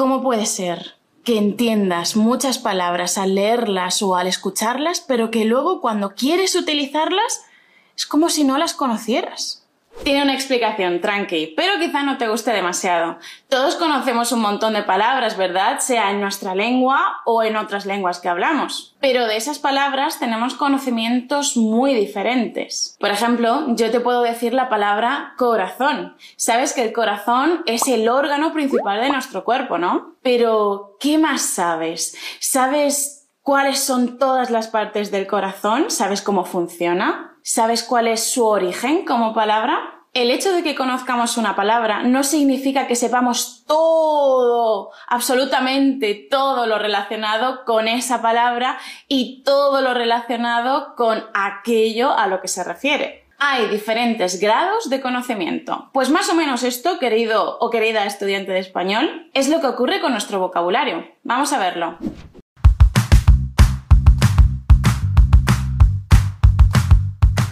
¿Cómo puede ser que entiendas muchas palabras al leerlas o al escucharlas, pero que luego cuando quieres utilizarlas es como si no las conocieras? Tiene una explicación, tranqui, pero quizá no te guste demasiado. Todos conocemos un montón de palabras, ¿verdad? Sea en nuestra lengua o en otras lenguas que hablamos. Pero de esas palabras tenemos conocimientos muy diferentes. Por ejemplo, yo te puedo decir la palabra corazón. Sabes que el corazón es el órgano principal de nuestro cuerpo, ¿no? Pero, ¿qué más sabes? ¿Sabes cuáles son todas las partes del corazón? ¿Sabes cómo funciona? ¿Sabes cuál es su origen como palabra? El hecho de que conozcamos una palabra no significa que sepamos todo, absolutamente todo lo relacionado con esa palabra y todo lo relacionado con aquello a lo que se refiere. Hay diferentes grados de conocimiento. Pues más o menos esto, querido o querida estudiante de español, es lo que ocurre con nuestro vocabulario. Vamos a verlo.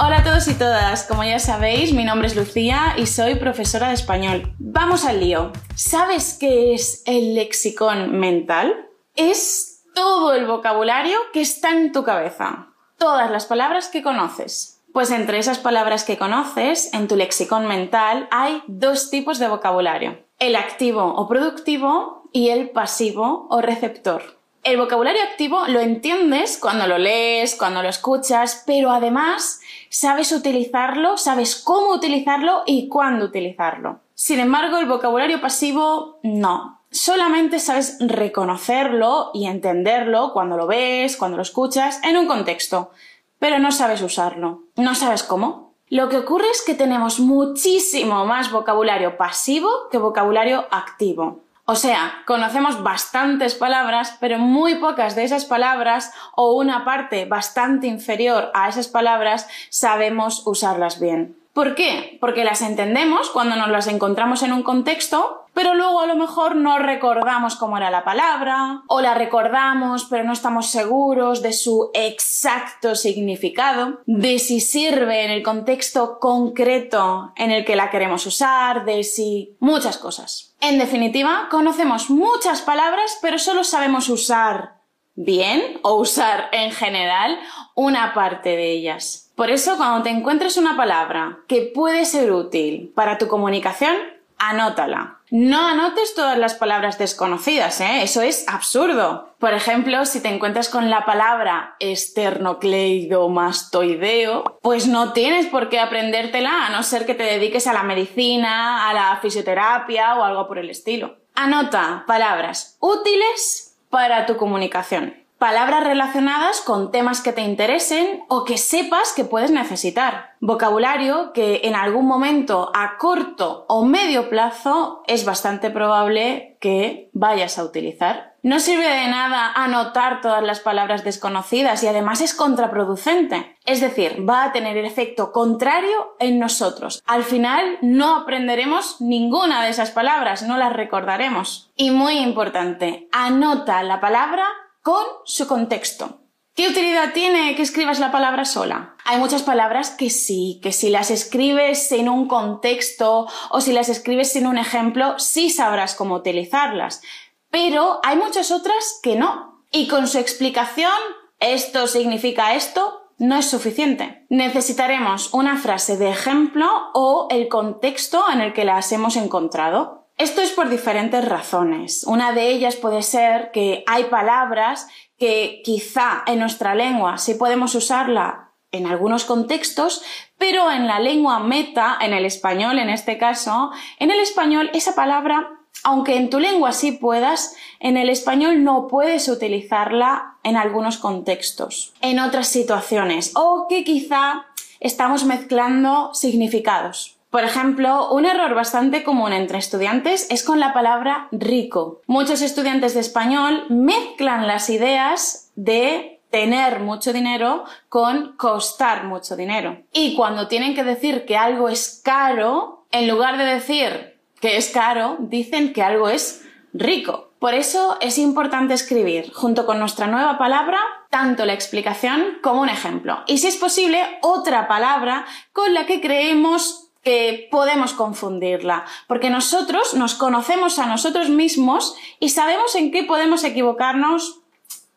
Hola a todos y todas, como ya sabéis, mi nombre es Lucía y soy profesora de español. Vamos al lío. ¿Sabes qué es el lexicón mental? Es todo el vocabulario que está en tu cabeza, todas las palabras que conoces. Pues entre esas palabras que conoces, en tu lexicón mental hay dos tipos de vocabulario, el activo o productivo y el pasivo o receptor. El vocabulario activo lo entiendes cuando lo lees, cuando lo escuchas, pero además sabes utilizarlo, sabes cómo utilizarlo y cuándo utilizarlo. Sin embargo, el vocabulario pasivo no. Solamente sabes reconocerlo y entenderlo cuando lo ves, cuando lo escuchas, en un contexto, pero no sabes usarlo. No sabes cómo. Lo que ocurre es que tenemos muchísimo más vocabulario pasivo que vocabulario activo. O sea, conocemos bastantes palabras, pero muy pocas de esas palabras o una parte bastante inferior a esas palabras sabemos usarlas bien. ¿Por qué? Porque las entendemos cuando nos las encontramos en un contexto, pero luego a lo mejor no recordamos cómo era la palabra, o la recordamos pero no estamos seguros de su exacto significado, de si sirve en el contexto concreto en el que la queremos usar, de si... muchas cosas. En definitiva, conocemos muchas palabras pero solo sabemos usar bien o usar en general una parte de ellas. Por eso, cuando te encuentres una palabra que puede ser útil para tu comunicación, anótala. No anotes todas las palabras desconocidas, ¿eh? Eso es absurdo. Por ejemplo, si te encuentras con la palabra esternocleidomastoideo, pues no tienes por qué aprendértela a no ser que te dediques a la medicina, a la fisioterapia o algo por el estilo. Anota palabras útiles para tu comunicación palabras relacionadas con temas que te interesen o que sepas que puedes necesitar. Vocabulario que en algún momento a corto o medio plazo es bastante probable que vayas a utilizar. No sirve de nada anotar todas las palabras desconocidas y además es contraproducente. Es decir, va a tener el efecto contrario en nosotros. Al final no aprenderemos ninguna de esas palabras, no las recordaremos. Y muy importante, anota la palabra con su contexto. ¿Qué utilidad tiene que escribas la palabra sola? Hay muchas palabras que sí, que si las escribes en un contexto o si las escribes sin un ejemplo, sí sabrás cómo utilizarlas. Pero hay muchas otras que no. Y con su explicación, esto significa esto, no es suficiente. Necesitaremos una frase de ejemplo o el contexto en el que las hemos encontrado. Esto es por diferentes razones. Una de ellas puede ser que hay palabras que quizá en nuestra lengua sí podemos usarla en algunos contextos, pero en la lengua meta, en el español en este caso, en el español esa palabra, aunque en tu lengua sí puedas, en el español no puedes utilizarla en algunos contextos, en otras situaciones, o que quizá estamos mezclando significados. Por ejemplo, un error bastante común entre estudiantes es con la palabra rico. Muchos estudiantes de español mezclan las ideas de tener mucho dinero con costar mucho dinero. Y cuando tienen que decir que algo es caro, en lugar de decir que es caro, dicen que algo es rico. Por eso es importante escribir, junto con nuestra nueva palabra, tanto la explicación como un ejemplo. Y si es posible, otra palabra con la que creemos que podemos confundirla, porque nosotros nos conocemos a nosotros mismos y sabemos en qué podemos equivocarnos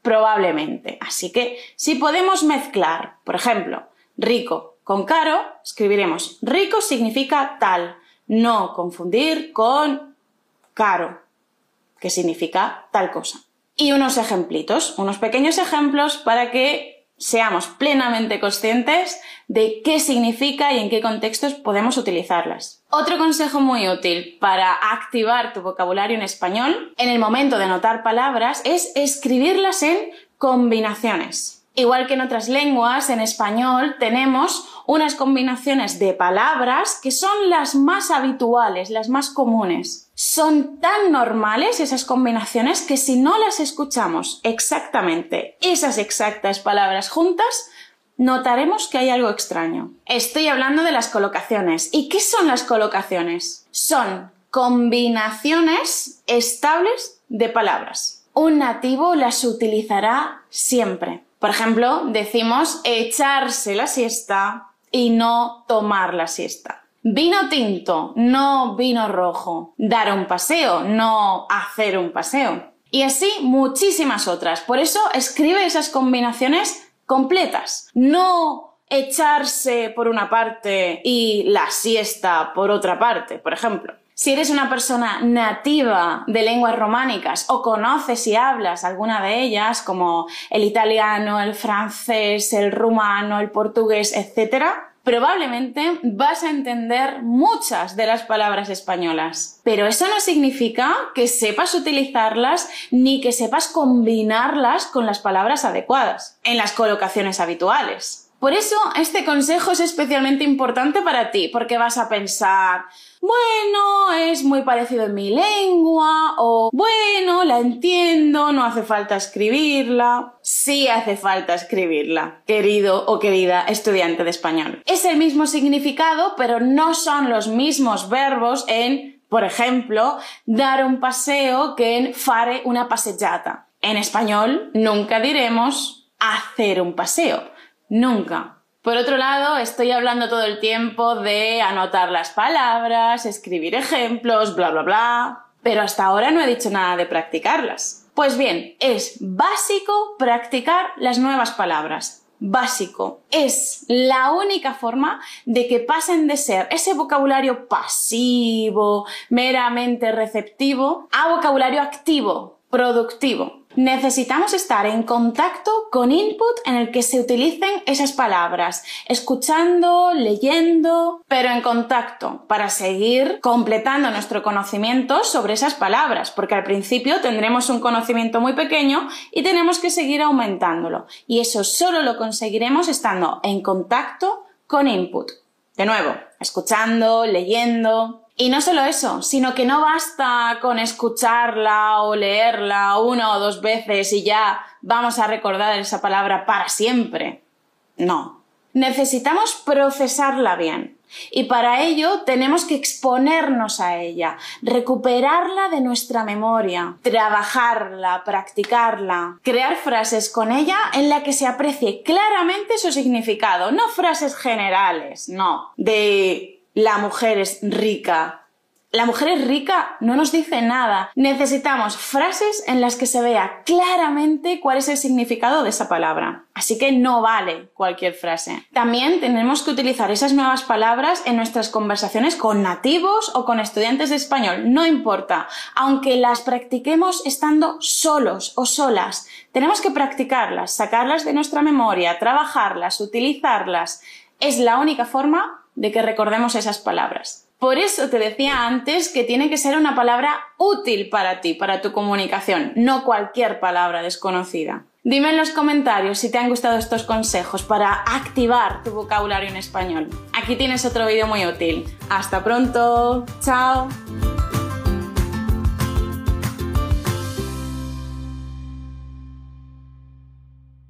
probablemente. Así que si podemos mezclar, por ejemplo, rico con caro, escribiremos rico significa tal, no confundir con caro, que significa tal cosa. Y unos ejemplitos, unos pequeños ejemplos para que seamos plenamente conscientes de qué significa y en qué contextos podemos utilizarlas. Otro consejo muy útil para activar tu vocabulario en español en el momento de anotar palabras es escribirlas en combinaciones. Igual que en otras lenguas, en español tenemos unas combinaciones de palabras que son las más habituales, las más comunes. Son tan normales esas combinaciones que si no las escuchamos exactamente, esas exactas palabras juntas, notaremos que hay algo extraño. Estoy hablando de las colocaciones. ¿Y qué son las colocaciones? Son combinaciones estables de palabras. Un nativo las utilizará siempre. Por ejemplo, decimos echarse la siesta y no tomar la siesta. Vino tinto, no vino rojo. Dar un paseo, no hacer un paseo. Y así muchísimas otras. Por eso escribe esas combinaciones completas. No echarse por una parte y la siesta por otra parte, por ejemplo. Si eres una persona nativa de lenguas románicas o conoces y hablas alguna de ellas, como el italiano, el francés, el rumano, el portugués, etc., probablemente vas a entender muchas de las palabras españolas. Pero eso no significa que sepas utilizarlas ni que sepas combinarlas con las palabras adecuadas en las colocaciones habituales. Por eso este consejo es especialmente importante para ti, porque vas a pensar, bueno, es muy parecido en mi lengua, o bueno, la entiendo, no hace falta escribirla. Sí hace falta escribirla, querido o querida estudiante de español. Es el mismo significado, pero no son los mismos verbos en, por ejemplo, dar un paseo que en fare una passeggiata. En español nunca diremos hacer un paseo Nunca. Por otro lado, estoy hablando todo el tiempo de anotar las palabras, escribir ejemplos, bla, bla, bla, pero hasta ahora no he dicho nada de practicarlas. Pues bien, es básico practicar las nuevas palabras. Básico. Es la única forma de que pasen de ser ese vocabulario pasivo, meramente receptivo, a vocabulario activo, productivo. Necesitamos estar en contacto con input en el que se utilicen esas palabras, escuchando, leyendo, pero en contacto para seguir completando nuestro conocimiento sobre esas palabras, porque al principio tendremos un conocimiento muy pequeño y tenemos que seguir aumentándolo. Y eso solo lo conseguiremos estando en contacto con input. De nuevo, escuchando, leyendo, y no solo eso, sino que no basta con escucharla o leerla una o dos veces y ya vamos a recordar esa palabra para siempre. No. Necesitamos procesarla bien. Y para ello tenemos que exponernos a ella, recuperarla de nuestra memoria, trabajarla, practicarla, crear frases con ella en la que se aprecie claramente su significado, no frases generales, no, de la mujer es rica. La mujer es rica no nos dice nada. Necesitamos frases en las que se vea claramente cuál es el significado de esa palabra. Así que no vale cualquier frase. También tenemos que utilizar esas nuevas palabras en nuestras conversaciones con nativos o con estudiantes de español. No importa. Aunque las practiquemos estando solos o solas, tenemos que practicarlas, sacarlas de nuestra memoria, trabajarlas, utilizarlas. Es la única forma de que recordemos esas palabras. Por eso te decía antes que tiene que ser una palabra útil para ti, para tu comunicación, no cualquier palabra desconocida. Dime en los comentarios si te han gustado estos consejos para activar tu vocabulario en español. Aquí tienes otro vídeo muy útil. Hasta pronto. Chao.